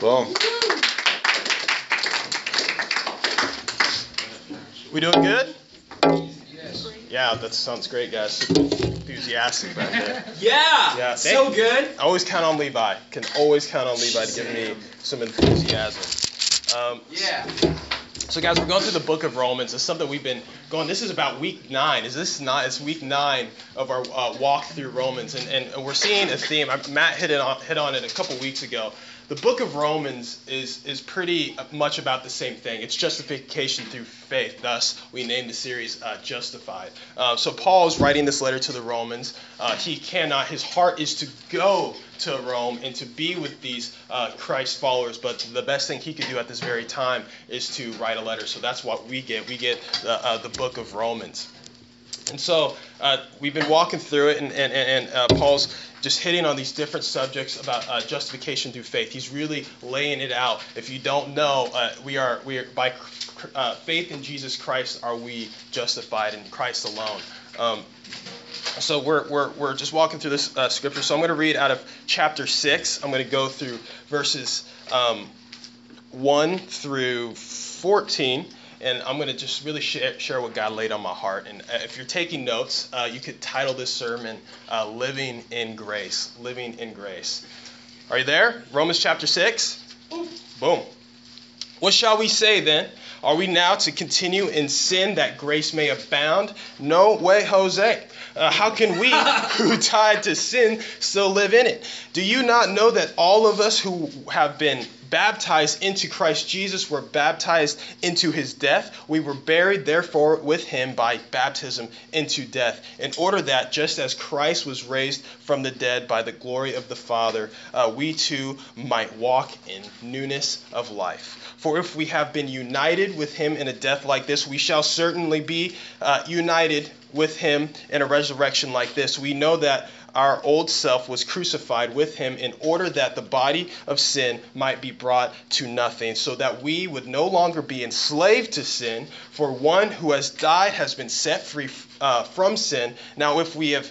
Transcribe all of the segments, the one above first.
Boom. We doing good? Yeah, that sounds great, guys. Super enthusiastic right there. Yeah. Yeah, So good. I always count on Levi. Can always count on Levi to give me some enthusiasm. Um, Yeah. so, guys, we're going through the book of Romans. It's something we've been going. This is about week nine. Is this not? It's week nine of our uh, walk through Romans, and, and we're seeing a theme. I- Matt hit it on hit on it a couple weeks ago. The book of Romans is is pretty much about the same thing. It's justification through faith. Thus, we named the series uh, "Justified." Uh, so Paul is writing this letter to the Romans. Uh, he cannot. His heart is to go to Rome and to be with these uh, Christ followers. But the best thing he could do at this very time is to write a letter. So that's what we get. We get the, uh, the book of Romans. And so uh, we've been walking through it, and, and, and uh, Paul's just hitting on these different subjects about uh, justification through faith. He's really laying it out. If you don't know, uh, we are we are by uh, faith in Jesus Christ are we justified in Christ alone. Um, so we're, we're, we're just walking through this uh, scripture. So I'm going to read out of chapter 6. I'm going to go through verses um, 1 through 14. And I'm going to just really share, share what God laid on my heart. And uh, if you're taking notes, uh, you could title this sermon uh, Living in Grace. Living in Grace. Are you there? Romans chapter 6? Boom. What shall we say then? Are we now to continue in sin that grace may abound? No way, Jose. Uh, how can we who died to sin still live in it? Do you not know that all of us who have been baptized into Christ Jesus were baptized into his death? We were buried, therefore, with him by baptism into death, in order that just as Christ was raised from the dead by the glory of the Father, uh, we too might walk in newness of life. For if we have been united with him in a death like this, we shall certainly be uh, united with him in a resurrection like this. We know that our old self was crucified with him in order that the body of sin might be brought to nothing, so that we would no longer be enslaved to sin. For one who has died has been set free uh, from sin. Now, if we have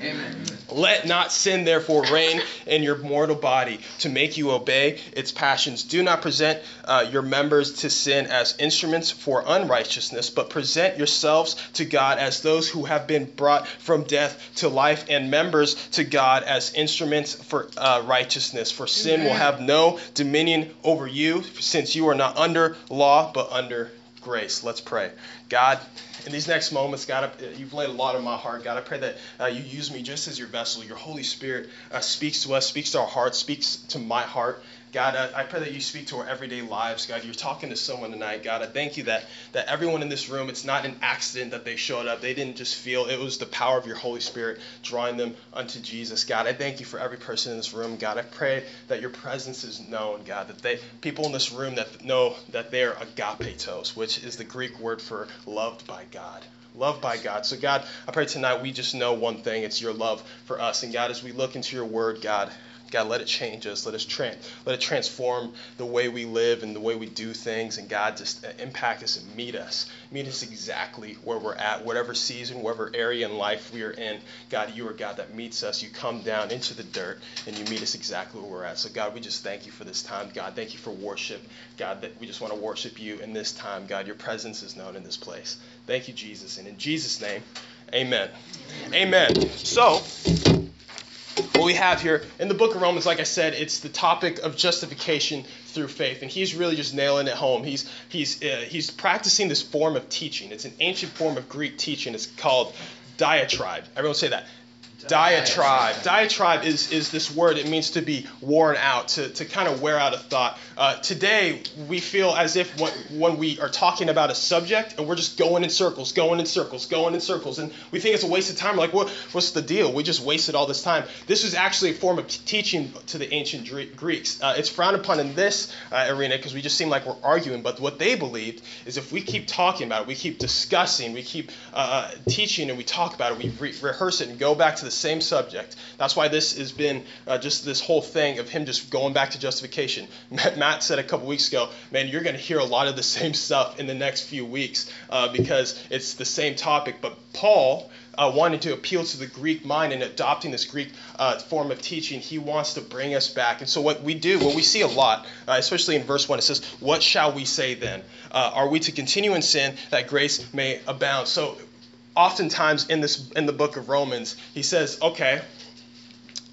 Amen. Let not sin therefore reign in your mortal body to make you obey its passions. Do not present uh, your members to sin as instruments for unrighteousness, but present yourselves to God as those who have been brought from death to life, and members to God as instruments for uh, righteousness. For sin will have no dominion over you, since you are not under law, but under grace. Let's pray. God, in these next moments, God, you've laid a lot on my heart. God, I pray that uh, you use me just as your vessel. Your Holy Spirit uh, speaks to us, speaks to our hearts, speaks to my heart. God, I, pray that you speak to our everyday lives. God, you're talking to someone tonight. God, I thank you that, that everyone in this room, it's not an accident that they showed up. They didn't just feel, it was the power of your Holy Spirit drawing them unto Jesus. God, I thank you for every person in this room. God, I pray that your presence is known, God, that they people in this room that know that they are agapetos, which is the Greek word for loved by God loved by God. So, God, I pray tonight we just know one thing it's your love for us. And, God, as we look into your word, God, God, let it change us. Let us tra- let it transform the way we live and the way we do things. And God, just uh, impact us and meet us. Meet us exactly where we're at, whatever season, whatever area in life we are in. God, you are God that meets us. You come down into the dirt and you meet us exactly where we're at. So, God, we just thank you for this time. God, thank you for worship. God, that we just want to worship you in this time. God, your presence is known in this place. Thank you, Jesus. And in Jesus' name, amen. Amen. So, what we have here in the book of Romans, like I said, it's the topic of justification through faith, and he's really just nailing it home. He's he's uh, he's practicing this form of teaching. It's an ancient form of Greek teaching. It's called diatribe. Everyone say that. Diatribe. Diatribe is, is this word. It means to be worn out, to, to kind of wear out a thought. Uh, today, we feel as if when, when we are talking about a subject and we're just going in circles, going in circles, going in circles, and we think it's a waste of time. We're like, what, what's the deal? We just wasted all this time. This was actually a form of teaching to the ancient Greeks. Uh, it's frowned upon in this uh, arena because we just seem like we're arguing, but what they believed is if we keep talking about it, we keep discussing, we keep uh, uh, teaching, and we talk about it, we re- rehearse it and go back to the same subject. That's why this has been uh, just this whole thing of him just going back to justification. Matt said a couple weeks ago, man, you're going to hear a lot of the same stuff in the next few weeks uh, because it's the same topic. But Paul, uh, wanting to appeal to the Greek mind and adopting this Greek uh, form of teaching, he wants to bring us back. And so, what we do, what we see a lot, uh, especially in verse 1, it says, What shall we say then? Uh, are we to continue in sin that grace may abound? So, oftentimes in this in the book of Romans, he says, okay,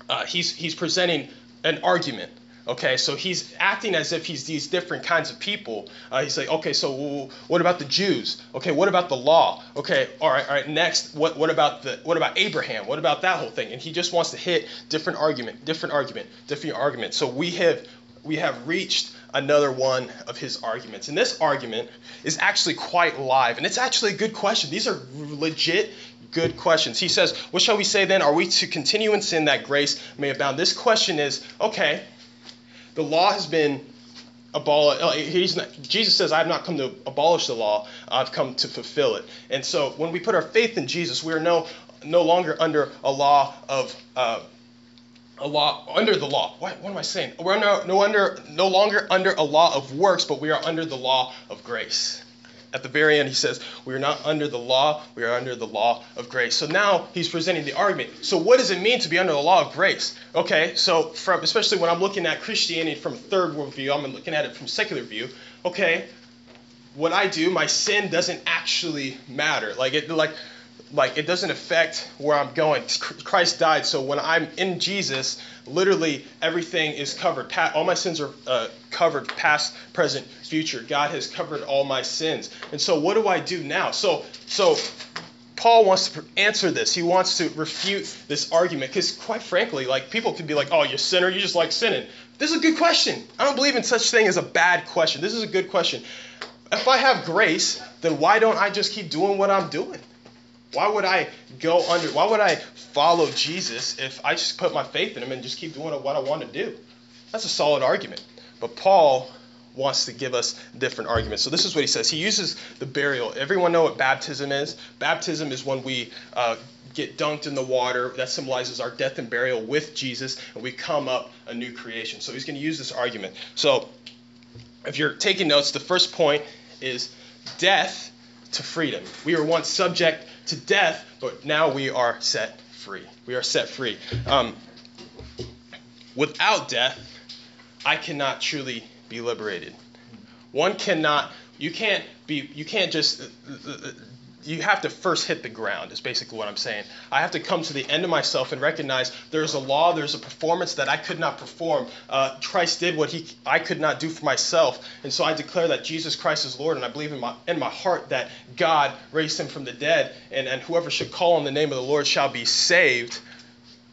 uh, he's he's presenting an argument. Okay, so he's acting as if he's these different kinds of people. Uh, he's like, okay, so what about the Jews? Okay, what about the law? Okay, all right, all right. Next, what what about the what about Abraham? What about that whole thing? And he just wants to hit different argument, different argument, different argument. So we have we have reached another one of his arguments. And this argument is actually quite live, and it's actually a good question. These are legit good questions. He says, What shall we say then? Are we to continue in sin that grace may abound? This question is okay, the law has been abolished. Uh, Jesus says, I have not come to abolish the law, I've come to fulfill it. And so when we put our faith in Jesus, we are no, no longer under a law of. Uh, a law under the law. What, what am I saying? We're no, no, under, no longer under a law of works, but we are under the law of grace. At the very end, he says, We are not under the law, we are under the law of grace. So now he's presenting the argument. So, what does it mean to be under the law of grace? Okay, so from especially when I'm looking at Christianity from a third world view, I'm looking at it from secular view. Okay, what I do, my sin doesn't actually matter. Like it, like like it doesn't affect where I'm going. Christ died, so when I'm in Jesus, literally everything is covered. All my sins are uh, covered, past, present, future. God has covered all my sins. And so, what do I do now? So, so Paul wants to answer this. He wants to refute this argument because, quite frankly, like people could be like, "Oh, you're a sinner. You just like sinning." This is a good question. I don't believe in such thing as a bad question. This is a good question. If I have grace, then why don't I just keep doing what I'm doing? Why would I go under, why would I follow Jesus if I just put my faith in him and just keep doing what I want to do? That's a solid argument. But Paul wants to give us different arguments. So this is what he says. He uses the burial. Everyone know what baptism is? Baptism is when we uh, get dunked in the water. That symbolizes our death and burial with Jesus, and we come up a new creation. So he's going to use this argument. So if you're taking notes, the first point is death to freedom. We were once subject to death, but now we are set free. We are set free. Um, without death, I cannot truly be liberated. One cannot, you can't be, you can't just uh, uh, you have to first hit the ground is basically what i'm saying i have to come to the end of myself and recognize there's a law there's a performance that i could not perform uh, christ did what he i could not do for myself and so i declare that jesus christ is lord and i believe in my in my heart that god raised him from the dead and, and whoever should call on the name of the lord shall be saved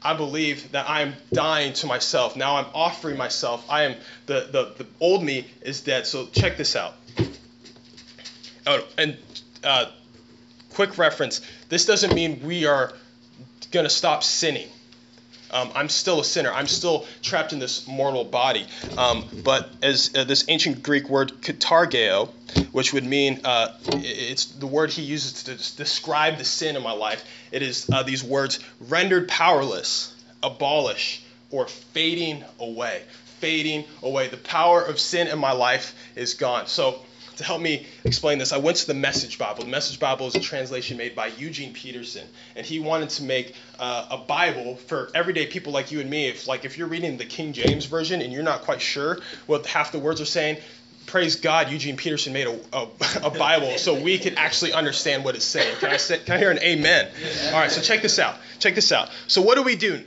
I believe that I am dying to myself. Now I'm offering myself. I am the, the, the old me is dead. So check this out. Oh, and uh, quick reference this doesn't mean we are going to stop sinning. Um, I'm still a sinner. I'm still trapped in this mortal body. Um, but as uh, this ancient Greek word katargeo, which would mean uh, it's the word he uses to describe the sin in my life. It is uh, these words rendered powerless, abolish, or fading away. Fading away. The power of sin in my life is gone. So to help me explain this, I went to the Message Bible. The Message Bible is a translation made by Eugene Peterson, and he wanted to make uh, a Bible for everyday people like you and me. If like if you're reading the King James version and you're not quite sure what half the words are saying, praise God, Eugene Peterson made a, a, a, Bible so we could actually understand what it's saying. Can I, say, can I hear an amen? All right, so check this out. Check this out. So, what do we do?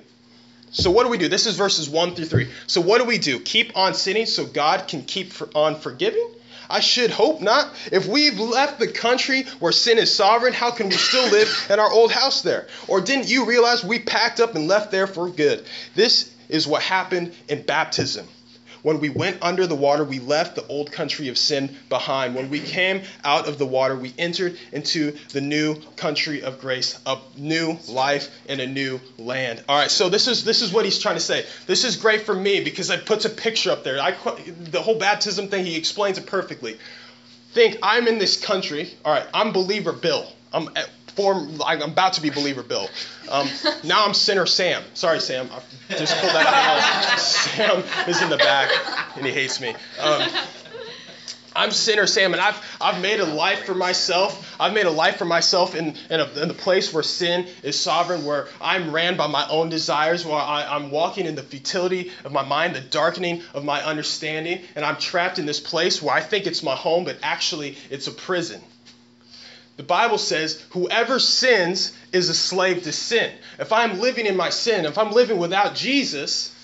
So, what do we do? This is verses 1 through 3. So, what do we do? Keep on sinning so God can keep on forgiving? I should hope not. If we've left the country where sin is sovereign, how can we still live in our old house there? Or didn't you realize we packed up and left there for good? This is what happened in baptism. When we went under the water, we left the old country of sin behind. When we came out of the water, we entered into the new country of grace, a new life in a new land. All right, so this is this is what he's trying to say. This is great for me because it puts a picture up there. I, the whole baptism thing, he explains it perfectly. Think I'm in this country. All right, I'm believer Bill. I'm form. I'm about to be believer Bill. Um, now I'm sinner Sam. Sorry, Sam. I just pulled that out. Sam is in the back and he hates me. Um, I'm sinner Sam, and I've I've made a life for myself. I've made a life for myself in in, a, in the place where sin is sovereign, where I'm ran by my own desires, where I, I'm walking in the futility of my mind, the darkening of my understanding, and I'm trapped in this place where I think it's my home, but actually it's a prison. The Bible says, whoever sins is a slave to sin. If I'm living in my sin, if I'm living without Jesus,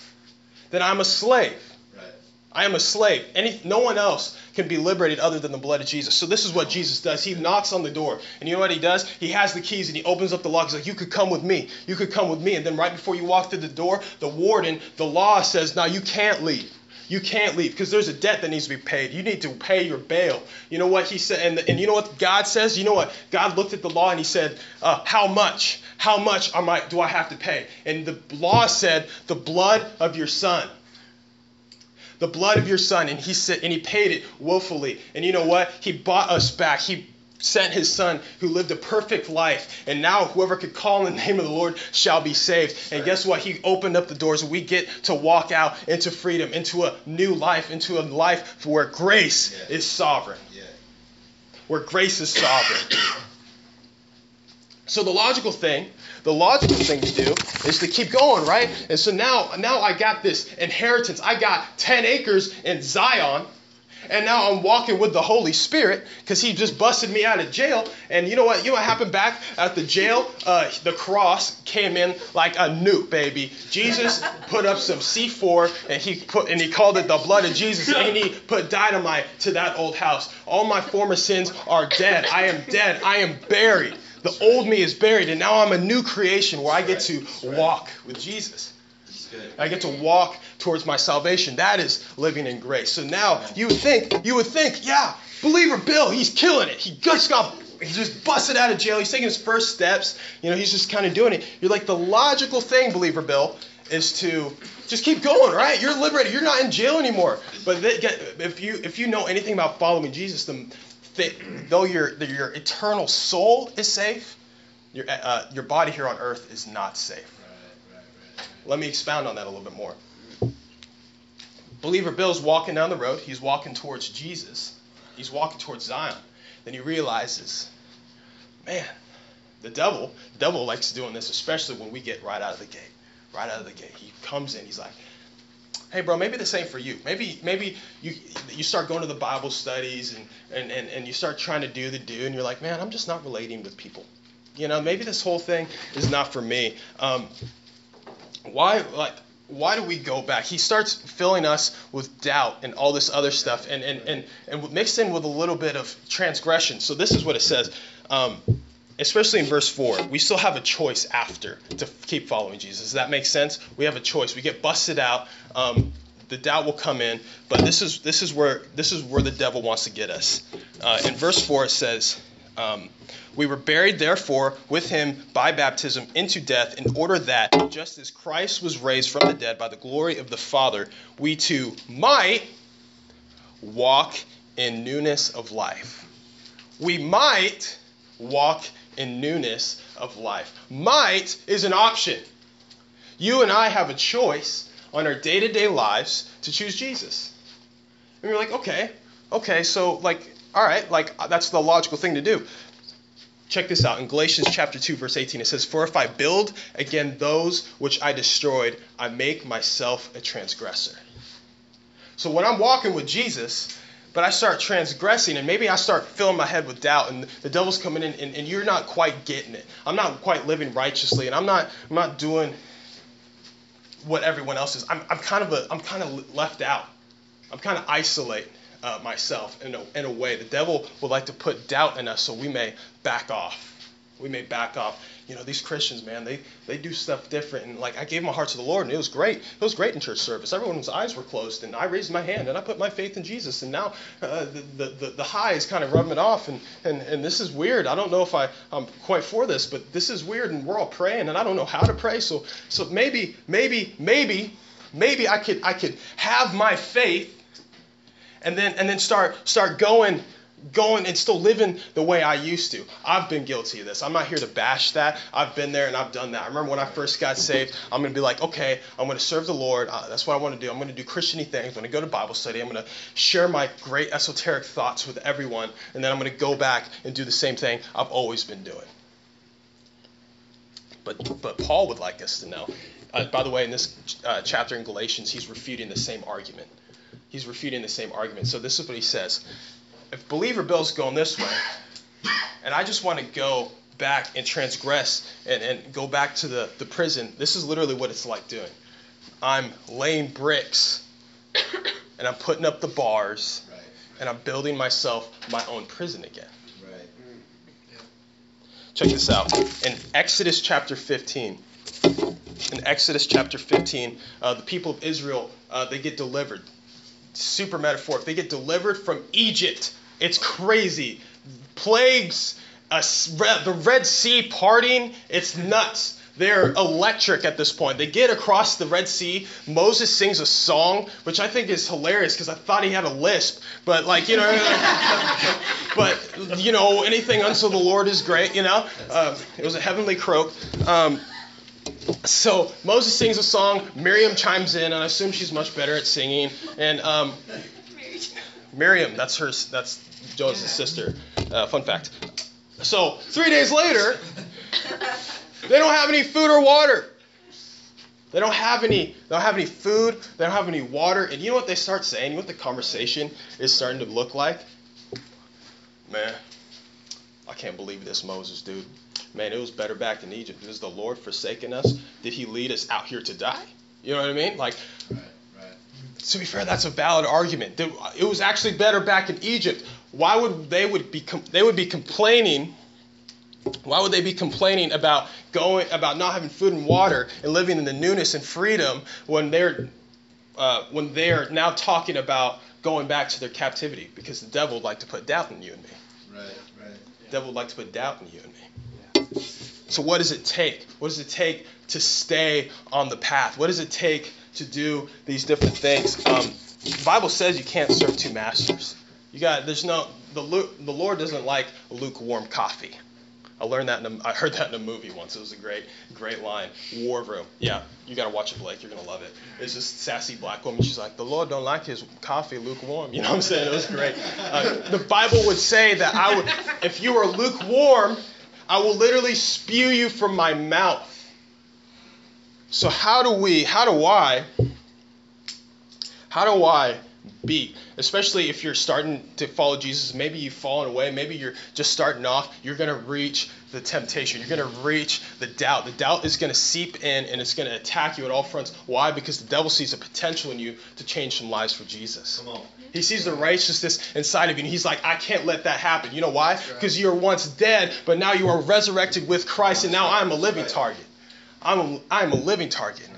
then I'm a slave. Right. I am a slave. Any, no one else can be liberated other than the blood of Jesus. So this is what Jesus does. He knocks on the door. And you know what he does? He has the keys and he opens up the lock. He's like, You could come with me. You could come with me. And then right before you walk through the door, the warden, the law says, Now you can't leave. You can't leave because there's a debt that needs to be paid. You need to pay your bail. You know what he said, and, and you know what God says. You know what God looked at the law and he said, uh, "How much? How much am I, do I have to pay?" And the law said, "The blood of your son." The blood of your son, and he said, and he paid it woefully. And you know what? He bought us back. He sent his son who lived a perfect life. And now whoever could call in the name of the Lord shall be saved. And guess what? He opened up the doors. And we get to walk out into freedom, into a new life, into a life where grace yeah. is sovereign. Yeah. Where grace is sovereign. so the logical thing, the logical thing to do is to keep going, right? And so now now I got this inheritance. I got 10 acres in Zion and now I'm walking with the Holy Spirit because he just busted me out of jail. And you know what? You know what happened back at the jail? Uh, the cross came in like a nuke, baby. Jesus put up some C4 and he put and he called it the blood of Jesus. And he put dynamite to that old house. All my former sins are dead. I am dead. I am buried. The old me is buried, and now I'm a new creation where I get to walk with Jesus. I get to walk towards my salvation. That is living in grace. So now you would think, you would think, yeah, believer Bill, he's killing it. He just got he just busted out of jail. He's taking his first steps. You know, he's just kind of doing it. You're like the logical thing, believer Bill, is to just keep going, right? You're liberated. You're not in jail anymore. But if you if you know anything about following Jesus, then though your your eternal soul is safe, your uh, your body here on earth is not safe. Let me expound on that a little bit more. Believer Bill's walking down the road. He's walking towards Jesus. He's walking towards Zion. Then he realizes, man, the devil, the devil likes doing this, especially when we get right out of the gate. Right out of the gate. He comes in, he's like, hey bro, maybe the same for you. Maybe maybe you you start going to the Bible studies and, and, and, and you start trying to do the do and you're like, man, I'm just not relating with people. You know, maybe this whole thing is not for me. Um, why like why do we go back? He starts filling us with doubt and all this other stuff, and and and, and mixed in with a little bit of transgression. So this is what it says, um, especially in verse four. We still have a choice after to keep following Jesus. Does that make sense? We have a choice. We get busted out. Um, the doubt will come in, but this is this is where this is where the devil wants to get us. Uh, in verse four, it says. Um, we were buried, therefore, with him by baptism into death, in order that, just as Christ was raised from the dead by the glory of the Father, we too might walk in newness of life. We might walk in newness of life. Might is an option. You and I have a choice on our day to day lives to choose Jesus. And you're like, okay, okay, so like, all right, like uh, that's the logical thing to do. Check this out in Galatians chapter 2 verse 18 it says for if I build again those which I destroyed I make myself a transgressor. So when I'm walking with Jesus but I start transgressing and maybe I start filling my head with doubt and the devil's coming in and, and you're not quite getting it. I'm not quite living righteously and I'm not I'm not doing what everyone else is. I'm, I'm kind of a, I'm kind of left out. I'm kind of isolated. Uh, myself in a, in a way. The devil would like to put doubt in us so we may back off. We may back off. You know, these Christians, man, they, they do stuff different. And like, I gave my heart to the Lord, and it was great. It was great in church service. Everyone's eyes were closed, and I raised my hand, and I put my faith in Jesus. And now uh, the, the, the high is kind of rubbing off, and, and, and this is weird. I don't know if I, I'm quite for this, but this is weird, and we're all praying, and I don't know how to pray. So, so maybe, maybe, maybe, maybe I could, I could have my faith and then and then start start going going and still living the way I used to. I've been guilty of this. I'm not here to bash that. I've been there and I've done that. I remember when I first got saved, I'm going to be like, okay, I'm going to serve the Lord. Uh, that's what I want to do. I'm going to do Christiany things. I'm going to go to Bible study. I'm going to share my great esoteric thoughts with everyone. And then I'm going to go back and do the same thing I've always been doing. But, but Paul would like us to know. Uh, by the way, in this uh, chapter in Galatians, he's refuting the same argument he's refuting the same argument. So this is what he says. If believer Bill's going this way, and I just want to go back and transgress and, and go back to the, the prison, this is literally what it's like doing. I'm laying bricks and I'm putting up the bars right. and I'm building myself my own prison again. Right. Check this out. In Exodus chapter 15, in Exodus chapter 15, uh, the people of Israel, uh, they get delivered super metaphoric. They get delivered from Egypt. It's crazy. Plagues, the Red Sea parting, it's nuts. They're electric at this point. They get across the Red Sea. Moses sings a song, which I think is hilarious because I thought he had a lisp. But, like, you know, but, you know, anything unto the Lord is great, you know? Uh, it was a heavenly croak. Um, so Moses sings a song. Miriam chimes in, and I assume she's much better at singing. And um, Miriam, that's her. That's Joseph's sister. Uh, fun fact. So three days later, they don't have any food or water. They don't have any. They don't have any food. They don't have any water. And you know what they start saying? You know what the conversation is starting to look like? Man, I can't believe this, Moses, dude man, it was better back in Egypt. Is the Lord forsaken us? Did He lead us out here to die? You know what I mean? Like, right, right. to be fair, that's a valid argument. It was actually better back in Egypt. Why would they would be they would be complaining? Why would they be complaining about going about not having food and water and living in the newness and freedom when they're uh, when they're now talking about going back to their captivity? Because the devil would like to put doubt in you and me. Right, right. The devil would like to put doubt in you and me. So, what does it take? What does it take to stay on the path? What does it take to do these different things? Um, the Bible says you can't serve two masters. You got there's no the the Lord doesn't like lukewarm coffee. I learned that in a, I heard that in a movie once. It was a great great line. War Room. Yeah, you gotta watch it, Blake. You're gonna love it. It's this sassy black woman. She's like, the Lord don't like his coffee lukewarm. You know what I'm saying? It was great. Uh, the Bible would say that I would, if you were lukewarm, I will literally spew you from my mouth. So, how do we, how do I, how do I be? Especially if you're starting to follow Jesus, maybe you've fallen away, maybe you're just starting off, you're going to reach the temptation, you're going to reach the doubt. The doubt is going to seep in and it's going to attack you at all fronts. Why? Because the devil sees a potential in you to change some lives for Jesus. Come on. He sees the righteousness inside of you, and he's like, I can't let that happen. You know why? Because you were once dead, but now you are resurrected with Christ, and now I'm a living target. I'm a, I'm a living target.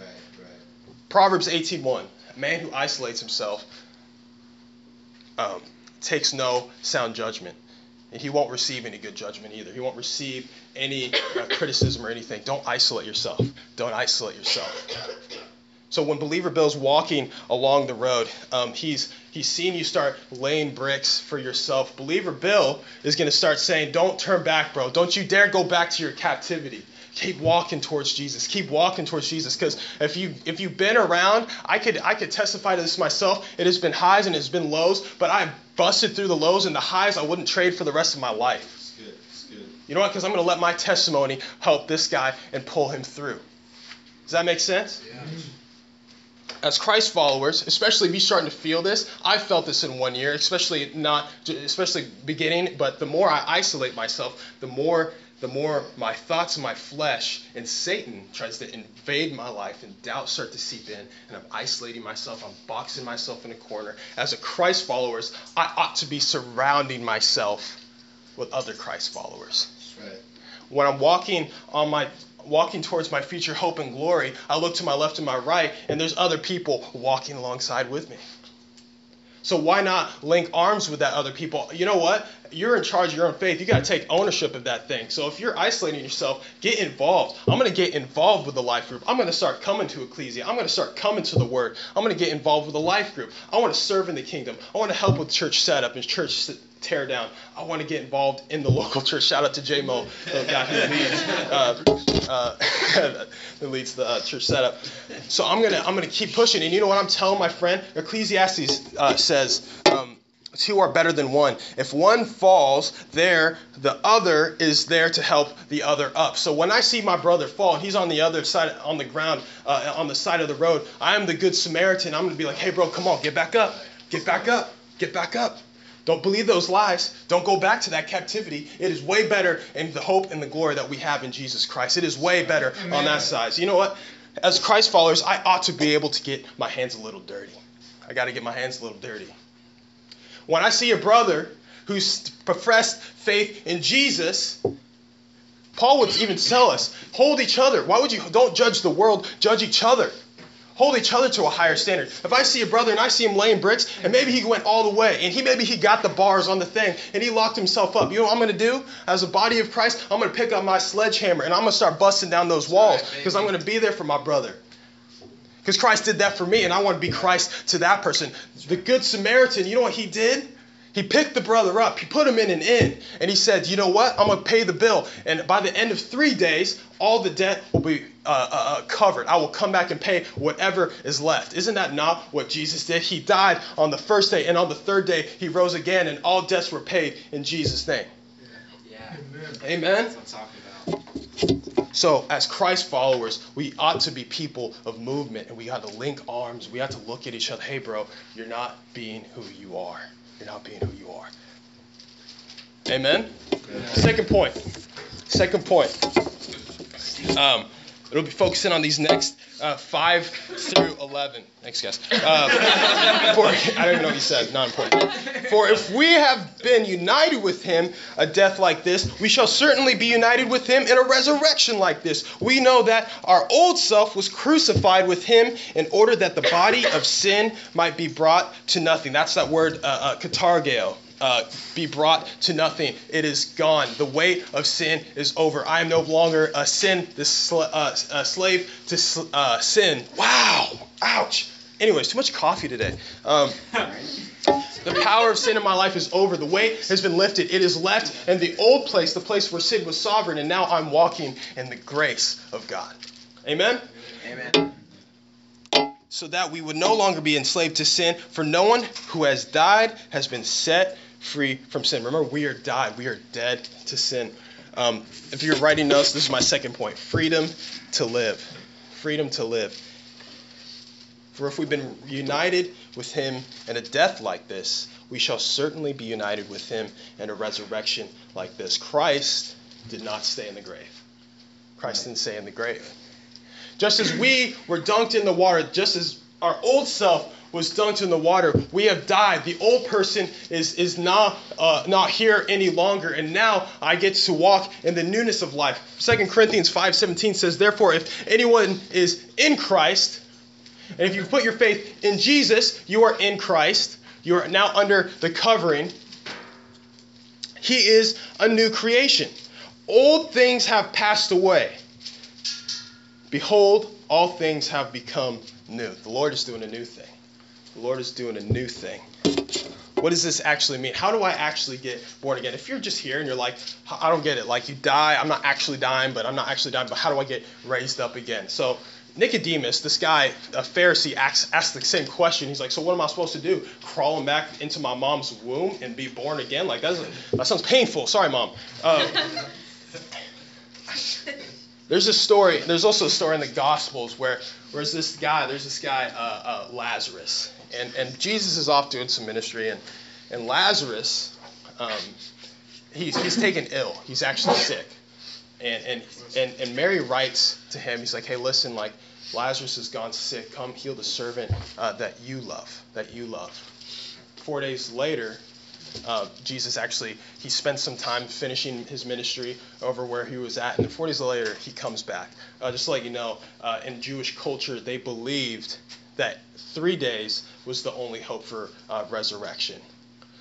Proverbs 18:1. A man who isolates himself um, takes no sound judgment. And he won't receive any good judgment either. He won't receive any uh, criticism or anything. Don't isolate yourself. Don't isolate yourself. So when believer Bill's walking along the road, um, he's he's seeing you start laying bricks for yourself. Believer Bill is going to start saying, "Don't turn back, bro. Don't you dare go back to your captivity. Keep walking towards Jesus. Keep walking towards Jesus. Because if you if you've been around, I could I could testify to this myself. It has been highs and it's been lows, but I've busted through the lows and the highs. I wouldn't trade for the rest of my life. It's good. It's good. You know what? Because I'm going to let my testimony help this guy and pull him through. Does that make sense? Yeah as Christ followers, especially you're starting to feel this, I felt this in one year, especially not, especially beginning, but the more I isolate myself, the more the more my thoughts and my flesh and Satan tries to invade my life and doubts start to seep in and I'm isolating myself, I'm boxing myself in a corner. As a Christ followers, I ought to be surrounding myself with other Christ followers. Right. When I'm walking on my walking towards my future hope and glory, I look to my left and my right and there's other people walking alongside with me. So why not link arms with that other people? You know what? You're in charge of your own faith. You got to take ownership of that thing. So if you're isolating yourself, get involved. I'm going to get involved with the life group. I'm going to start coming to Ecclesia. I'm going to start coming to the Word. I'm going to get involved with the life group. I want to serve in the kingdom. I want to help with church setup and church tear down. I want to get involved in the local church. Shout out to J Mo, the guy who leads, uh, uh, leads the uh, church setup. So I'm gonna I'm gonna keep pushing. And you know what I'm telling my friend? Ecclesiastes uh, says. Um, two are better than one. If one falls, there the other is there to help the other up. So when I see my brother fall and he's on the other side on the ground uh, on the side of the road, I am the good Samaritan. I'm gonna be like, hey bro, come on, get back up, get back up, get back up. Don't believe those lies. Don't go back to that captivity. It is way better in the hope and the glory that we have in Jesus Christ. It is way better Amen. on that side. So you know what? As Christ followers, I ought to be able to get my hands a little dirty. I got to get my hands a little dirty. When I see a brother who's professed faith in Jesus, Paul would even tell us, hold each other. Why would you don't judge the world, judge each other hold each other to a higher standard. If I see a brother and I see him laying bricks, and maybe he went all the way, and he maybe he got the bars on the thing, and he locked himself up. You know what I'm gonna do? As a body of Christ, I'm gonna pick up my sledgehammer and I'm gonna start busting down those walls because I'm gonna be there for my brother. Because Christ did that for me, and I want to be Christ to that person. The Good Samaritan, you know what he did? He picked the brother up, he put him in an inn, and he said, You know what? I'm going to pay the bill. And by the end of three days, all the debt will be uh, uh, uh, covered. I will come back and pay whatever is left. Isn't that not what Jesus did? He died on the first day, and on the third day, he rose again, and all debts were paid in Jesus' name. Yeah. Amen. Amen. So, as Christ followers, we ought to be people of movement, and we ought to link arms. We ought to look at each other. Hey, bro, you're not being who you are. You're not being who you are. Amen? Second point. Second point. Um, it'll be focusing on these next uh, 5 through 11. Thanks, guys. Uh, for, I don't even know what you said. Not important. For if we have been united with him a death like this, we shall certainly be united with him in a resurrection like this. We know that our old self was crucified with him in order that the body of sin might be brought to nothing. That's that word, uh, uh, katargeo uh, be brought to nothing. It is gone. The weight of sin is over. I am no longer a sin, the sl- uh, a slave to sl- uh, sin. Wow! Ouch! Anyways, too much coffee today. Um, the power of sin in my life is over. The weight has been lifted. It is left in the old place, the place where sin was sovereign, and now I'm walking in the grace of God. Amen? Amen so that we would no longer be enslaved to sin. For no one who has died has been set free from sin. Remember, we are died. We are dead to sin. Um, if you're writing notes, this is my second point freedom to live. Freedom to live. For if we've been united with him in a death like this, we shall certainly be united with him in a resurrection like this. Christ did not stay in the grave. Christ didn't stay in the grave. Just as we were dunked in the water, just as our old self was dunked in the water. We have died. The old person is, is not, uh, not here any longer. And now I get to walk in the newness of life. 2 Corinthians 5.17 says, Therefore, if anyone is in Christ, and if you put your faith in Jesus, you are in Christ. You are now under the covering. He is a new creation. Old things have passed away. Behold, all things have become new. The Lord is doing a new thing. The Lord is doing a new thing. What does this actually mean? How do I actually get born again? If you're just here and you're like, I don't get it, like you die, I'm not actually dying, but I'm not actually dying, but how do I get raised up again? So Nicodemus, this guy, a Pharisee, asks, asks the same question. He's like, So what am I supposed to do? Crawling back into my mom's womb and be born again? Like, that sounds painful. Sorry, mom. Uh, there's a story, there's also a story in the Gospels where, where's this guy, there's this guy, uh, uh, Lazarus and, and Jesus is off doing some ministry, and, and Lazarus, um, he's, he's taken ill. He's actually sick. And, and, and, and Mary writes to him, he's like, hey, listen, like, Lazarus has gone sick. Come heal the servant uh, that you love, that you love. Four days later, uh, Jesus actually he spent some time finishing his ministry over where he was at, and then 40 days later he comes back. Uh, just to let you know, uh, in Jewish culture they believed that three days was the only hope for uh, resurrection.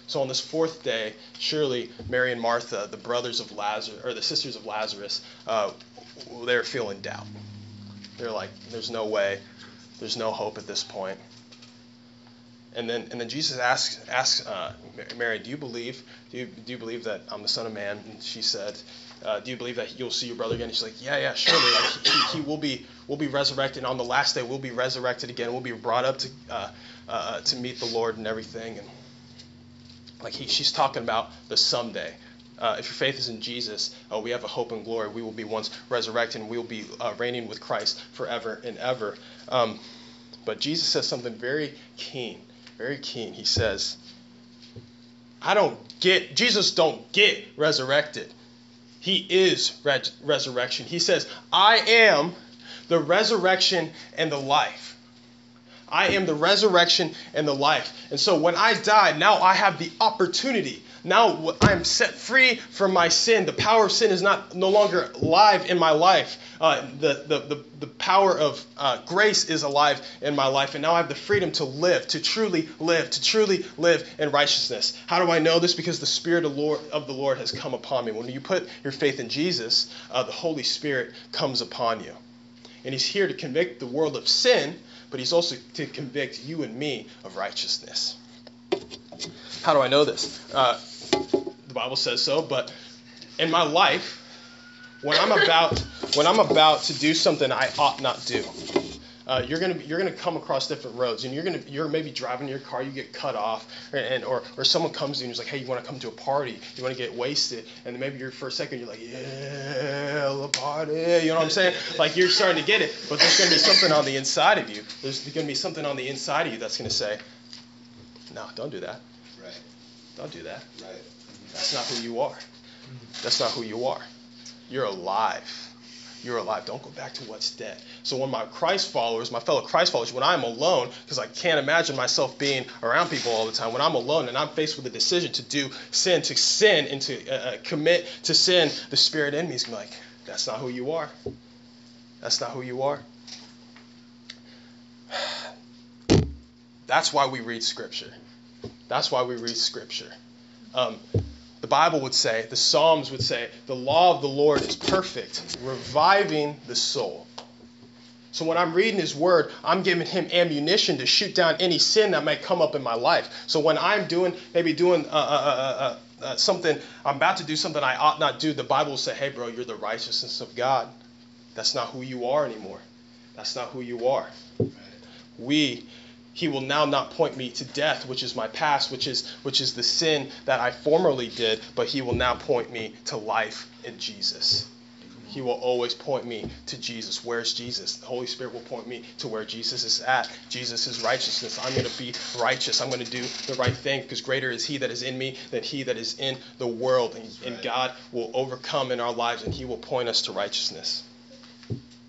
So on this fourth day, surely Mary and Martha, the brothers of Lazarus or the sisters of Lazarus, uh, they're feeling doubt. They're like, "There's no way. There's no hope at this point." And then, and then Jesus asks, asks uh, Mary, "Do you believe? Do you, do you believe that I'm the Son of Man?" And she said, uh, "Do you believe that you'll see your brother again?" She's like, "Yeah, yeah, surely. Like, he, he, will be, will be resurrected. And on the last day, we'll be resurrected again. We'll be brought up to, uh, uh, to meet the Lord and everything." And like he, she's talking about the someday. Uh, if your faith is in Jesus, uh, we have a hope and glory. We will be once resurrected, and we will be uh, reigning with Christ forever and ever. Um, but Jesus says something very keen very keen. He says, I don't get, Jesus don't get resurrected. He is resurrection. He says, I am the resurrection and the life. I am the resurrection and the life. And so when I die, now I have the opportunity now I am set free from my sin. The power of sin is not no longer alive in my life. Uh, the, the, the, the, power of uh, grace is alive in my life. And now I have the freedom to live, to truly live, to truly live in righteousness. How do I know this? Because the Spirit of, Lord, of the Lord has come upon me. When you put your faith in Jesus, uh, the Holy Spirit comes upon you. And He's here to convict the world of sin, but He's also to convict you and me of righteousness. How do I know this? Uh, Bible says so, but in my life, when I'm about when I'm about to do something I ought not do, uh, you're gonna you're gonna come across different roads, and you're gonna you're maybe driving your car, you get cut off, and or or someone comes to you and is like, hey, you want to come to a party, you want to get wasted, and maybe you're for a second you're like, yeah, the party, you know what I'm saying? Like you're starting to get it, but there's gonna be something on the inside of you. There's gonna be something on the inside of you that's gonna say, no, don't do that. Right. Don't do that. Right. That's not who you are. That's not who you are. You're alive. You're alive. Don't go back to what's dead. So when my Christ followers, my fellow Christ followers, when I'm alone, because I can't imagine myself being around people all the time, when I'm alone and I'm faced with a decision to do sin, to sin and to uh, uh commit to sin, the Spirit in me is like, that's not who you are. That's not who you are. That's why we read Scripture. That's why we read Scripture. Um, the Bible would say, the Psalms would say, the law of the Lord is perfect, reviving the soul. So when I'm reading His Word, I'm giving Him ammunition to shoot down any sin that might come up in my life. So when I'm doing, maybe doing uh, uh, uh, uh, something, I'm about to do something I ought not do, the Bible will say, hey, bro, you're the righteousness of God. That's not who you are anymore. That's not who you are. We he will now not point me to death, which is my past, which is which is the sin that I formerly did, but he will now point me to life in Jesus. He will always point me to Jesus. Where's Jesus? The Holy Spirit will point me to where Jesus is at. Jesus is righteousness. I'm going to be righteous. I'm going to do the right thing because greater is He that is in me than He that is in the world. And, and God will overcome in our lives and He will point us to righteousness.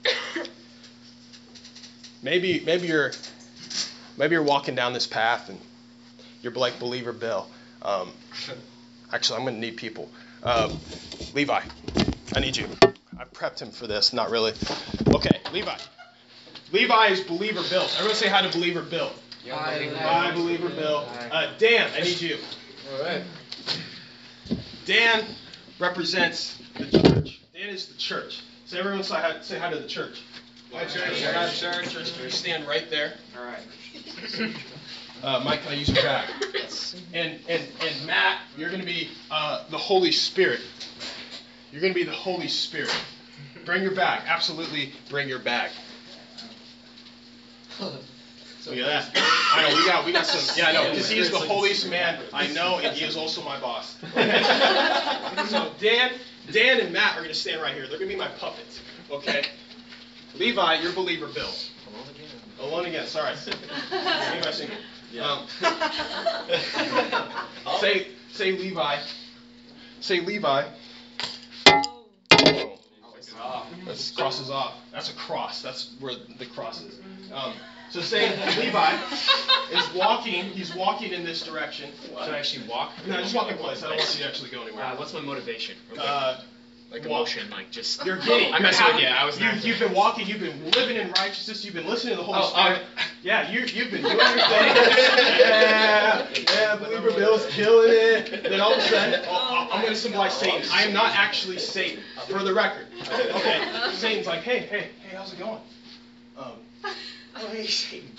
maybe, maybe you're maybe you're walking down this path and you're like believer Bill. Um, actually, I'm going to need people. Uh, Levi, I need you. I prepped him for this. Not really. Okay, Levi. Levi is believer Bill. Everyone say hi to believer Bill. Hi, hi believer Bill. Uh, Dan, I need you. All right. Dan represents the church. Dan is the church. So everyone say hi, say hi to the church. Hi, church. Hi, church. church. Stand right there. All right. Uh, Mike, can I use your bag? Yes. And, and, and Matt, you're going to be uh, the Holy Spirit. You're going to be the Holy Spirit. Bring your bag. Absolutely bring your bag. So Look at that. I know we got we got some. Yeah, I know because he is the holiest man I know, and he is also my boss. So Dan, Dan and Matt are going to stand right here. They're going to be my puppets. Okay. Levi, you're believer Bill. Alone again, sorry. Levi single. Yeah. Um, say, say Levi. Say Levi. This crosses off. That's a cross. That's where the cross is. Um, so say Levi is walking. He's walking in this direction. Should I actually walk? No, just walk in place. I don't want you to actually go anywhere. Uh, what's my motivation? Uh, like walk. emotion, like just. You're giddy. I'm You're messing with you. I was. You, not- you've been walking. You've been living in righteousness. You've been listening to the Holy Oh, Spirit. I- yeah, you, you've been doing your thing. yeah, yeah, believer Bill's killing it. Then all of a sudden, oh, I'm going to symbolize Satan. I am not actually Satan, for the record. Okay, Satan's like, hey, hey, hey, how's it going? Um, oh, hey, Satan.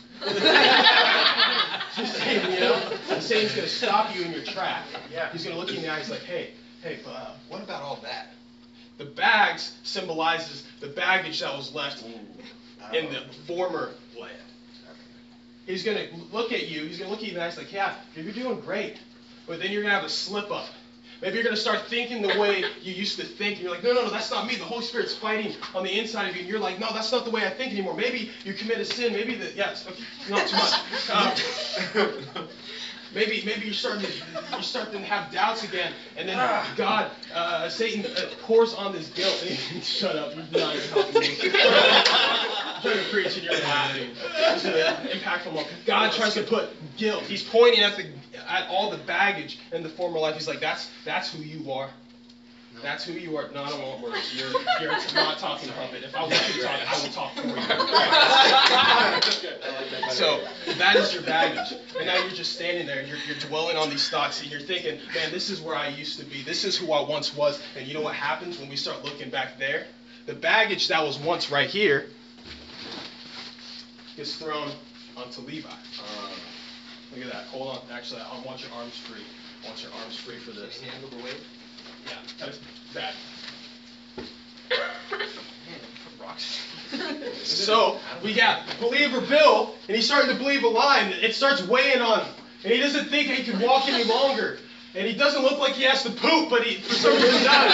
Just Satan, you know? And Satan's going to stop you in your track. Yeah. He's going to look you in the eye. He's like, hey, hey, but uh, what about all that? The bags symbolizes the baggage that was left in the former land. He's gonna look at you. He's gonna look at you and ask like, yeah, you're doing great, but then you're gonna have a slip up. Maybe you're gonna start thinking the way you used to think, and you're like, no, no, no, that's not me. The Holy Spirit's fighting on the inside of you, and you're like, no, that's not the way I think anymore. Maybe you commit a sin. Maybe the yes, okay, not too much. Um, Maybe maybe you're starting to you're starting to have doubts again, and then God, uh, Satan uh, pours on this guilt. Shut up! You're not even helping me. I'm trying to preach and you're laughing. This an impactful moment. God tries to put guilt. He's pointing at the at all the baggage in the former life. He's like, that's that's who you are. That's who you are. No, I don't want words. You're, you're not talking to puppet. If I want you to talk, I will talk for you. So that is your baggage. And now you're just standing there and you're, you're dwelling on these thoughts and you're thinking, man, this is where I used to be. This is who I once was. And you know what happens when we start looking back there? The baggage that was once right here gets thrown onto Levi. Uh, look at that. Hold on. Actually, I want your arms free. I want your arms free for this. Yeah, that is bad. So we got believer Bill, and he's starting to believe a lie, and it starts weighing on him, and he doesn't think he can walk any longer, and he doesn't look like he has to poop, but he for some reason does.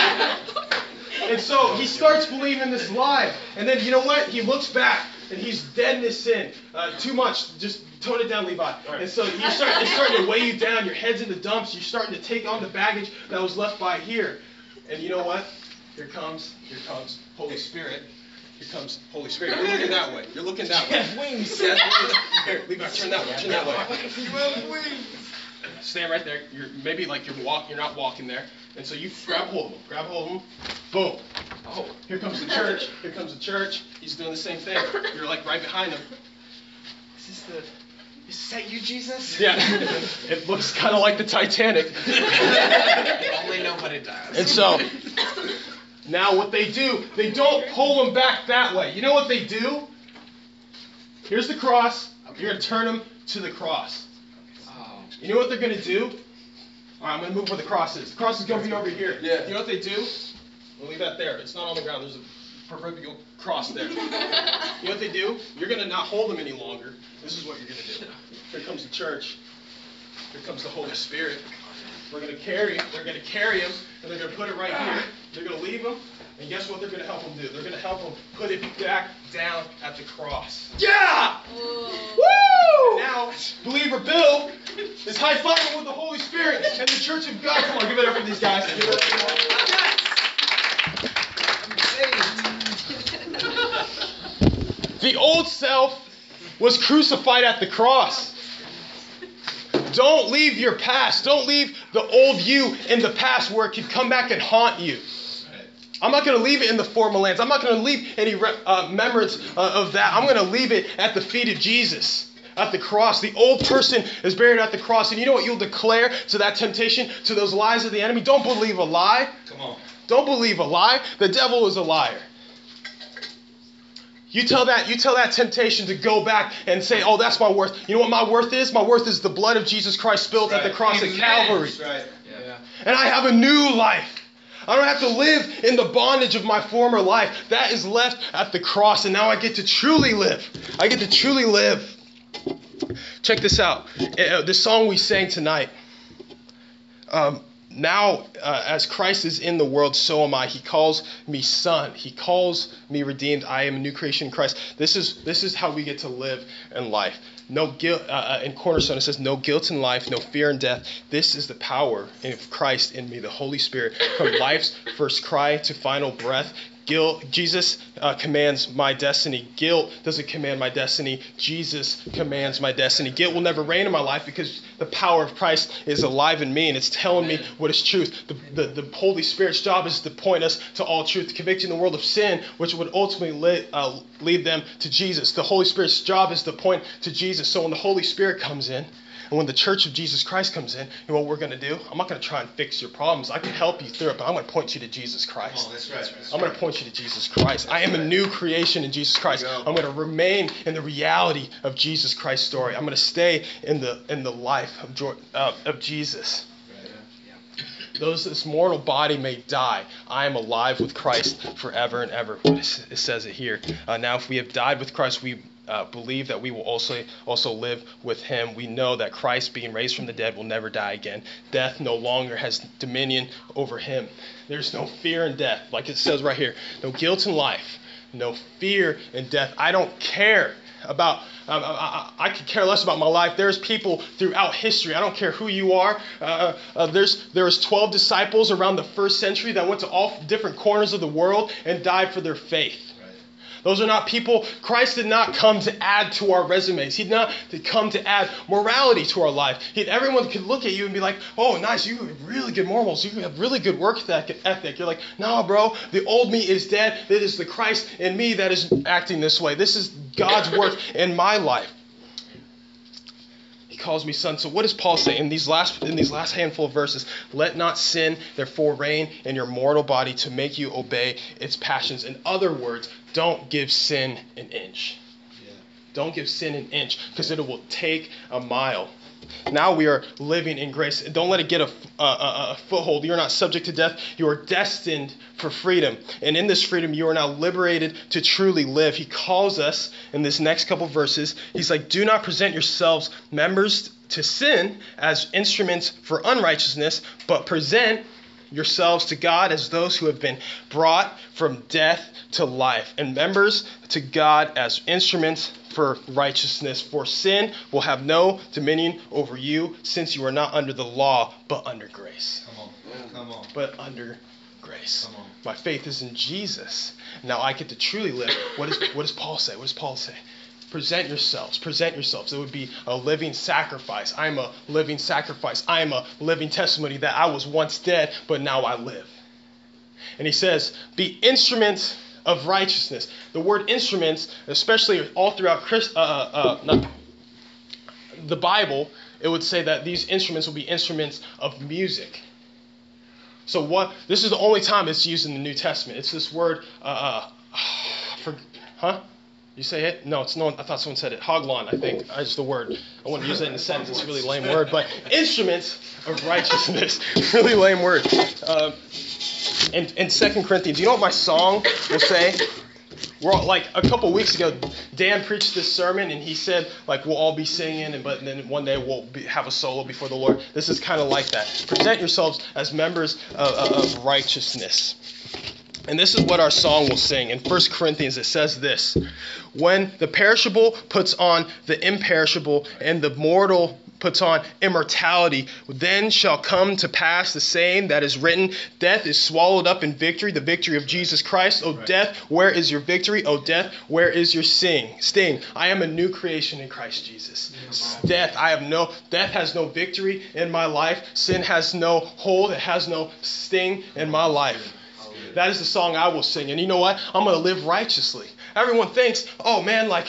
And so he starts believing this lie, and then you know what? He looks back, and he's dead in his sin. Uh, too much. Just tone it down, Levi. And so you start, it's starting to weigh you down. Your head's in the dumps. You're starting to take on the baggage that was left by here. And you know what? Here comes, here comes Holy Spirit. Here comes Holy Spirit. You're looking that way. You're looking that way. wings. Here, Levi, turn that way. Turn that way. Stand right there. You're maybe like you're walk. You're not walking there. And so you grab hold of him. Grab hold of him. Boom. Oh, here comes the church. Here comes the church. He's doing the same thing. You're like right behind him. Is this the? Is that you, Jesus? Yeah. it looks kind of like the Titanic. Only nobody does. And so now what they do, they don't pull them back that way. You know what they do? Here's the cross. You're gonna turn them to the cross. Oh. You know what they're gonna do? All right, I'm gonna move where the cross is. The cross is gonna be over here. Yeah. You know what they do? We'll leave that there. It's not on the ground. There's a proverbial cross there. You know what they do? You're gonna not hold them any longer. This is what you're gonna do. Here comes the church. Here comes the Holy Spirit. We're gonna carry. They're gonna carry him, and they're gonna put it right here. They're gonna leave him, and guess what? They're gonna help him do? They're gonna help him put it back down at the cross. Yeah! Woo! Now, believer Bill is high fiving with the Holy Spirit and the Church of God. Come on, give it up for these guys. Give it up for them. The old self was crucified at the cross. Don't leave your past. Don't leave the old you in the past where it can come back and haunt you. I'm not going to leave it in the former lands. I'm not going to leave any uh, remembrance uh, of that. I'm going to leave it at the feet of Jesus, at the cross. The old person is buried at the cross. And you know what you'll declare to that temptation, to those lies of the enemy? Don't believe a lie. Come on. Don't believe a lie. The devil is a liar. You tell that you tell that temptation to go back and say, "Oh, that's my worth." You know what my worth is? My worth is the blood of Jesus Christ spilled at the cross of Calvary. Right. Yeah. And I have a new life. I don't have to live in the bondage of my former life. That is left at the cross, and now I get to truly live. I get to truly live. Check this out. Uh, the song we sang tonight. Um, now, uh, as Christ is in the world, so am I. He calls me son. He calls me redeemed. I am a new creation in Christ. This is this is how we get to live in life. No guilt. Uh, uh, in Cornerstone, it says, "No guilt in life, no fear in death." This is the power of Christ in me, the Holy Spirit, from life's first cry to final breath. Guilt, Jesus uh, commands my destiny. Guilt doesn't command my destiny. Jesus commands my destiny. Guilt will never reign in my life because the power of Christ is alive in me and it's telling me what is truth. The, the, the Holy Spirit's job is to point us to all truth, convicting the world of sin, which would ultimately lead, uh, lead them to Jesus. The Holy Spirit's job is to point to Jesus. So when the Holy Spirit comes in, and when the church of Jesus Christ comes in, you know what we're going to do? I'm not going to try and fix your problems. I can help you through it, but I'm going to point you to Jesus Christ. Oh, that's right. That's I'm going to point you to Jesus Christ. I am a new creation in Jesus Christ. I'm going to remain in the reality of Jesus Christ's story. I'm going to stay in the in the life of uh, of Jesus. Though this mortal body may die, I am alive with Christ forever and ever. It says it here. Uh, now, if we have died with Christ, we uh, believe that we will also also live with Him. We know that Christ, being raised from the dead, will never die again. Death no longer has dominion over Him. There's no fear in death, like it says right here. No guilt in life. No fear in death. I don't care about um, I, I, I, could care less about my life there's people throughout history i don't care who you are uh, uh, there's there was 12 disciples around the first century that went to all different corners of the world and died for their faith those are not people, Christ did not come to add to our resumes. He did not come to add morality to our life. He, everyone could look at you and be like, oh, nice, you have really good morals. You have really good work ethic. You're like, no, bro, the old me is dead. It is the Christ in me that is acting this way. This is God's work in my life. Calls me son. So what does Paul say in these last in these last handful of verses? Let not sin therefore reign in your mortal body to make you obey its passions. In other words, don't give sin an inch. Don't give sin an inch because it will take a mile. Now we are living in grace. Don't let it get a, a, a, foothold. You're not subject to death. You are destined for freedom. And in this freedom, you are now liberated to truly live. He calls us in this next couple verses. He's like, Do not present yourselves members to sin as instruments for unrighteousness, but present yourselves to God as those who have been brought from death to life, and members to God as instruments for righteousness. For sin will have no dominion over you, since you are not under the law, but under grace. Come on. Come on. But under grace. Come on. My faith is in Jesus. Now I get to truly live. What, is, what does Paul say? What does Paul say? Present yourselves present yourselves. It would be a living sacrifice. I'm a living sacrifice. I am a living testimony that i was once dead but now i live. And he says be instruments of righteousness. The word instruments especially all throughout Christ, uh, uh, not, the bible it would say that these instruments will be instruments of music. So what this is the only time it's used in the new testament. It's this word uh, uh for, huh you say it? No, it's no. I thought someone said it. Hoplon, I think, is the word. I want to use it in a sentence. It's a really lame word, but instruments of righteousness. really lame word. Um, in, in 2 Corinthians, you know what my song will say? We're all, like a couple weeks ago, Dan preached this sermon and he said like we'll all be singing and but then one day we'll be, have a solo before the Lord. This is kind of like that. Present yourselves as members of, of righteousness. And this is what our song will sing. In 1 Corinthians, it says this When the perishable puts on the imperishable, and the mortal puts on immortality, then shall come to pass the same that is written Death is swallowed up in victory, the victory of Jesus Christ. O right. death, where is your victory? O death, where is your sting? Sting. I am a new creation in Christ Jesus. Death, I have no death has no victory in my life. Sin has no hold, it has no sting in my life. That is the song I will sing. And you know what? I'm going to live righteously. Everyone thinks, oh man, like,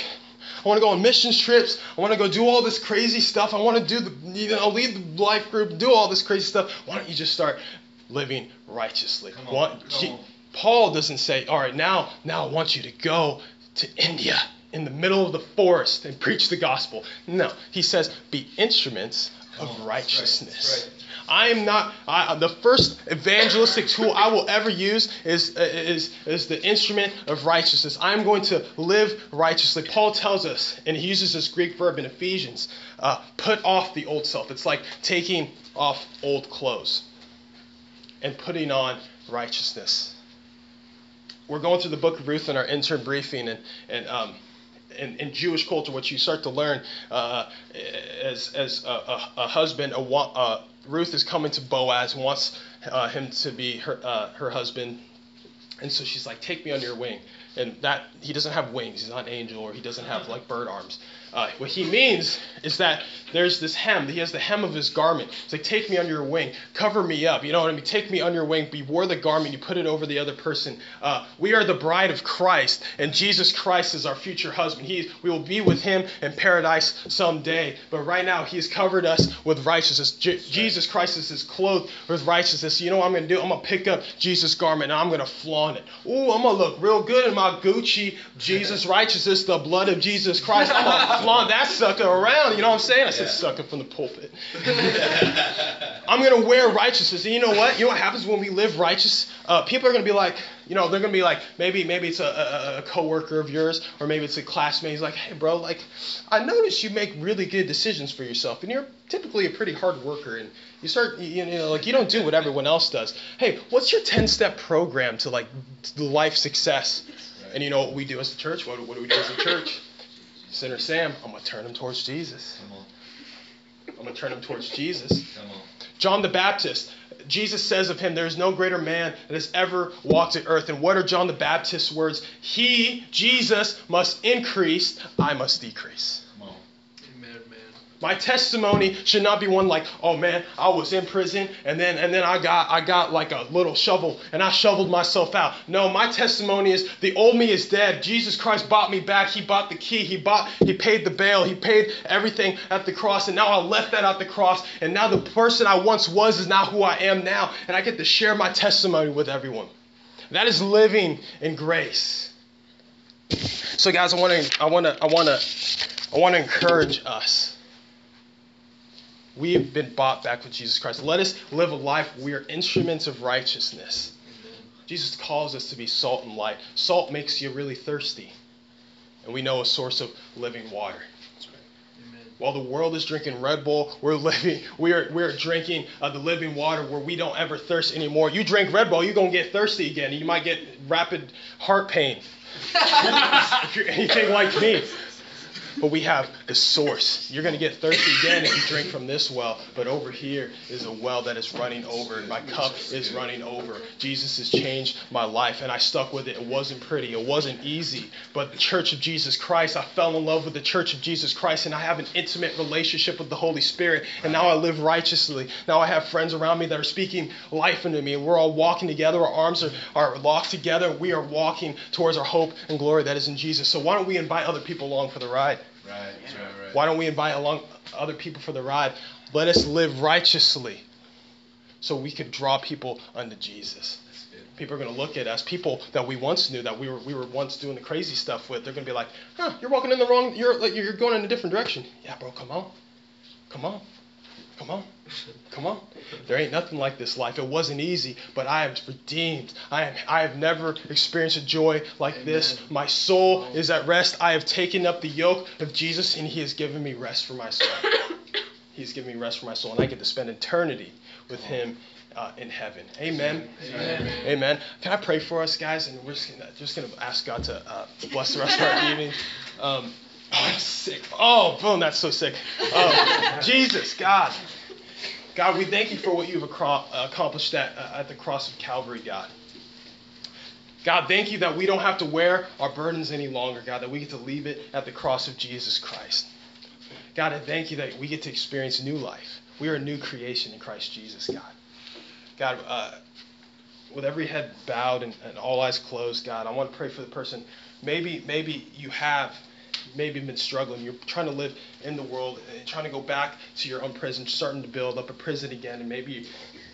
I want to go on missions trips. I want to go do all this crazy stuff. I want to do the, you know, lead the life group, do all this crazy stuff. Why don't you just start living righteously? On, come on. Paul doesn't say, all right, now, now I want you to go to India in the middle of the forest and preach the gospel. No, he says, be instruments of oh, righteousness. I am not I, the first evangelistic tool I will ever use is, is, is the instrument of righteousness. I am going to live righteously. Paul tells us, and he uses this Greek verb in Ephesians uh, put off the old self. It's like taking off old clothes and putting on righteousness. We're going through the book of Ruth in our intern briefing, and, and um, in, in, Jewish culture, what you start to learn uh, as, as a, a, a husband, a, uh, Ruth is coming to Boaz and wants uh, him to be her, uh, her husband. And so she's like, Take me under your wing. And that, he doesn't have wings. He's not an angel or he doesn't have like bird arms. Uh, what he means is that there's this hem. He has the hem of his garment. It's like, take me under your wing, cover me up. You know what I mean? Take me under your wing. You wore the garment, you put it over the other person. Uh, we are the bride of Christ, and Jesus Christ is our future husband. He, we will be with him in paradise someday. But right now, he has covered us with righteousness. J- Jesus Christ is his clothed with righteousness. You know what I'm going to do? I'm going to pick up Jesus' garment and I'm going to flaunt it. Ooh, I'm going to look real good in my Gucci Jesus righteousness, the blood of Jesus Christ. I'm flaunt that sucker around. You know what I'm saying? I said sucker from the pulpit. I'm going to wear righteousness. And you know what? You know what happens when we live righteous? Uh, people are going to be like, you know, they're going to be like, maybe maybe it's a, a, a coworker of yours, or maybe it's a classmate. He's like, hey, bro, like, I noticed you make really good decisions for yourself, and you're typically a pretty hard worker, and you start, you know, like you don't do what everyone else does. Hey, what's your 10-step program to like life success? And you know what we do as a church? What, what do we do as a church? Sinner Sam, I'm gonna turn him towards Jesus. I'm gonna turn him towards Jesus. John the Baptist, Jesus says of him, There is no greater man that has ever walked the earth. And what are John the Baptist's words? He, Jesus, must increase, I must decrease. My testimony should not be one like, oh man, I was in prison and then and then I got I got like a little shovel and I shoveled myself out. No, my testimony is the old me is dead. Jesus Christ bought me back. He bought the key. He bought he paid the bail. He paid everything at the cross and now I left that at the cross and now the person I once was is not who I am now and I get to share my testimony with everyone. That is living in grace. So guys, I want to I want to I want to I want to encourage us we have been bought back with Jesus Christ. Let us live a life. We are instruments of righteousness. Jesus calls us to be salt and light. Salt makes you really thirsty. And we know a source of living water. While the world is drinking Red Bull, we're living, we are, we're drinking uh, the living water where we don't ever thirst anymore. You drink Red Bull, you're going to get thirsty again. You might get rapid heart pain. if you're anything like me but we have the source. You're going to get thirsty again if you drink from this well, but over here is a well that is running over. My cup is running over. Jesus has changed my life, and I stuck with it. It wasn't pretty, it wasn't easy, but the Church of Jesus Christ, I fell in love with the Church of Jesus Christ, and I have an intimate relationship with the Holy Spirit, and now I live righteously. Now I have friends around me that are speaking life into me, and we're all walking together. Our arms are, are locked together. We are walking towards our hope and glory that is in Jesus. So why don't we invite other people along for the ride? Right, right, right. Why don't we invite along other people for the ride? Let us live righteously so we could draw people unto Jesus. People are going to look at us, people that we once knew that we were we were once doing the crazy stuff with. They're going to be like, "Huh, you're walking in the wrong. You're like, you're going in a different direction." Yeah, bro, come on, come on. Come on. Come on. There ain't nothing like this life. It wasn't easy, but I am redeemed. I am I have never experienced a joy like Amen. this. My soul is at rest. I have taken up the yoke of Jesus and he has given me rest for my soul. He's given me rest for my soul and I get to spend eternity with him uh, in heaven. Amen. Amen. Amen. Can I pray for us, guys? And we're just gonna, just gonna ask God to uh, bless the rest of our evening. Um, Oh, I'm sick. Oh, boom, that's so sick. Oh, Jesus, God. God, we thank you for what you've accomplished at, uh, at the cross of Calvary, God. God, thank you that we don't have to wear our burdens any longer, God, that we get to leave it at the cross of Jesus Christ. God, I thank you that we get to experience new life. We are a new creation in Christ Jesus, God. God, uh, with every head bowed and, and all eyes closed, God, I want to pray for the person. Maybe, maybe you have maybe been struggling. You're trying to live in the world and trying to go back to your own prison, starting to build up a prison again, and maybe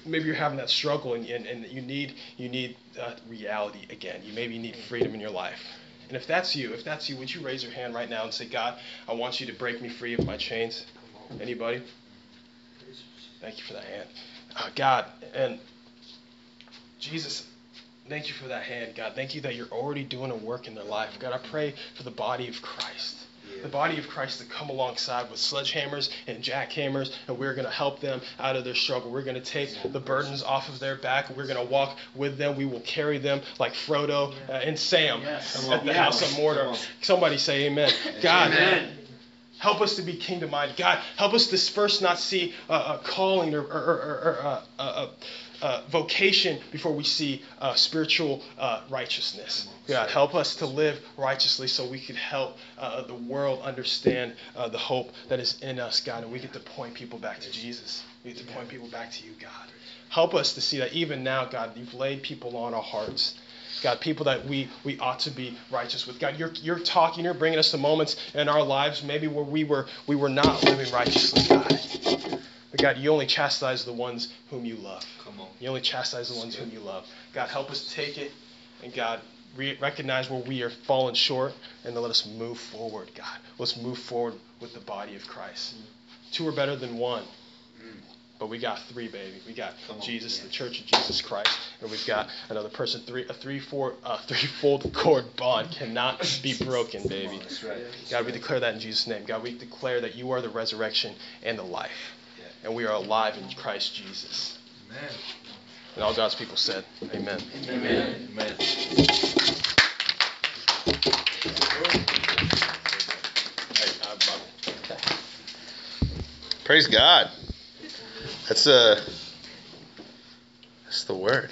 maybe you're having that struggle and, and, and you need you need uh, reality again. You maybe need freedom in your life. And if that's you, if that's you, would you raise your hand right now and say, God, I want you to break me free of my chains? Anybody? Thank you for that hand. Uh, God, and Jesus, Thank you for that hand, God. Thank you that you're already doing a work in their life. God, I pray for the body of Christ. The body of Christ to come alongside with sledgehammers and jackhammers, and we're going to help them out of their struggle. We're going to take the burdens off of their back. We're going to walk with them. We will carry them like Frodo uh, and Sam yes. at the yes. house of Mordor. Somebody say amen. God, amen. Help us to be kingdom minded. God, help us first not see a, a calling or, or, or, or a, a, uh, vocation before we see uh, spiritual uh, righteousness. God, help us to live righteously so we could help uh, the world understand uh, the hope that is in us, God, and we get to point people back to Jesus. We get to point people back to you, God. Help us to see that even now, God, you've laid people on our hearts. God, people that we, we ought to be righteous with. God, you're, you're talking, you're bringing us to moments in our lives maybe where we were, we were not living righteously, God. But God, you only chastise the ones whom you love. Come on. You only chastise the ones whom you love. God, help us take it, and God, re- recognize where we are falling short, and then let us move forward, God. Let's move forward with the body of Christ. Two are better than one. But we got three, baby. We got Come on. Jesus, the Church of Jesus Christ, and we've got another person. Three, a three, four, uh, threefold cord bond cannot be broken, baby. That's right. God, we declare that in Jesus' name. God, we declare that you are the resurrection and the life. And we are alive in Christ Jesus. Amen. And all God's people said, Amen. Amen. Amen. Hey, Praise God. That's uh that's the word.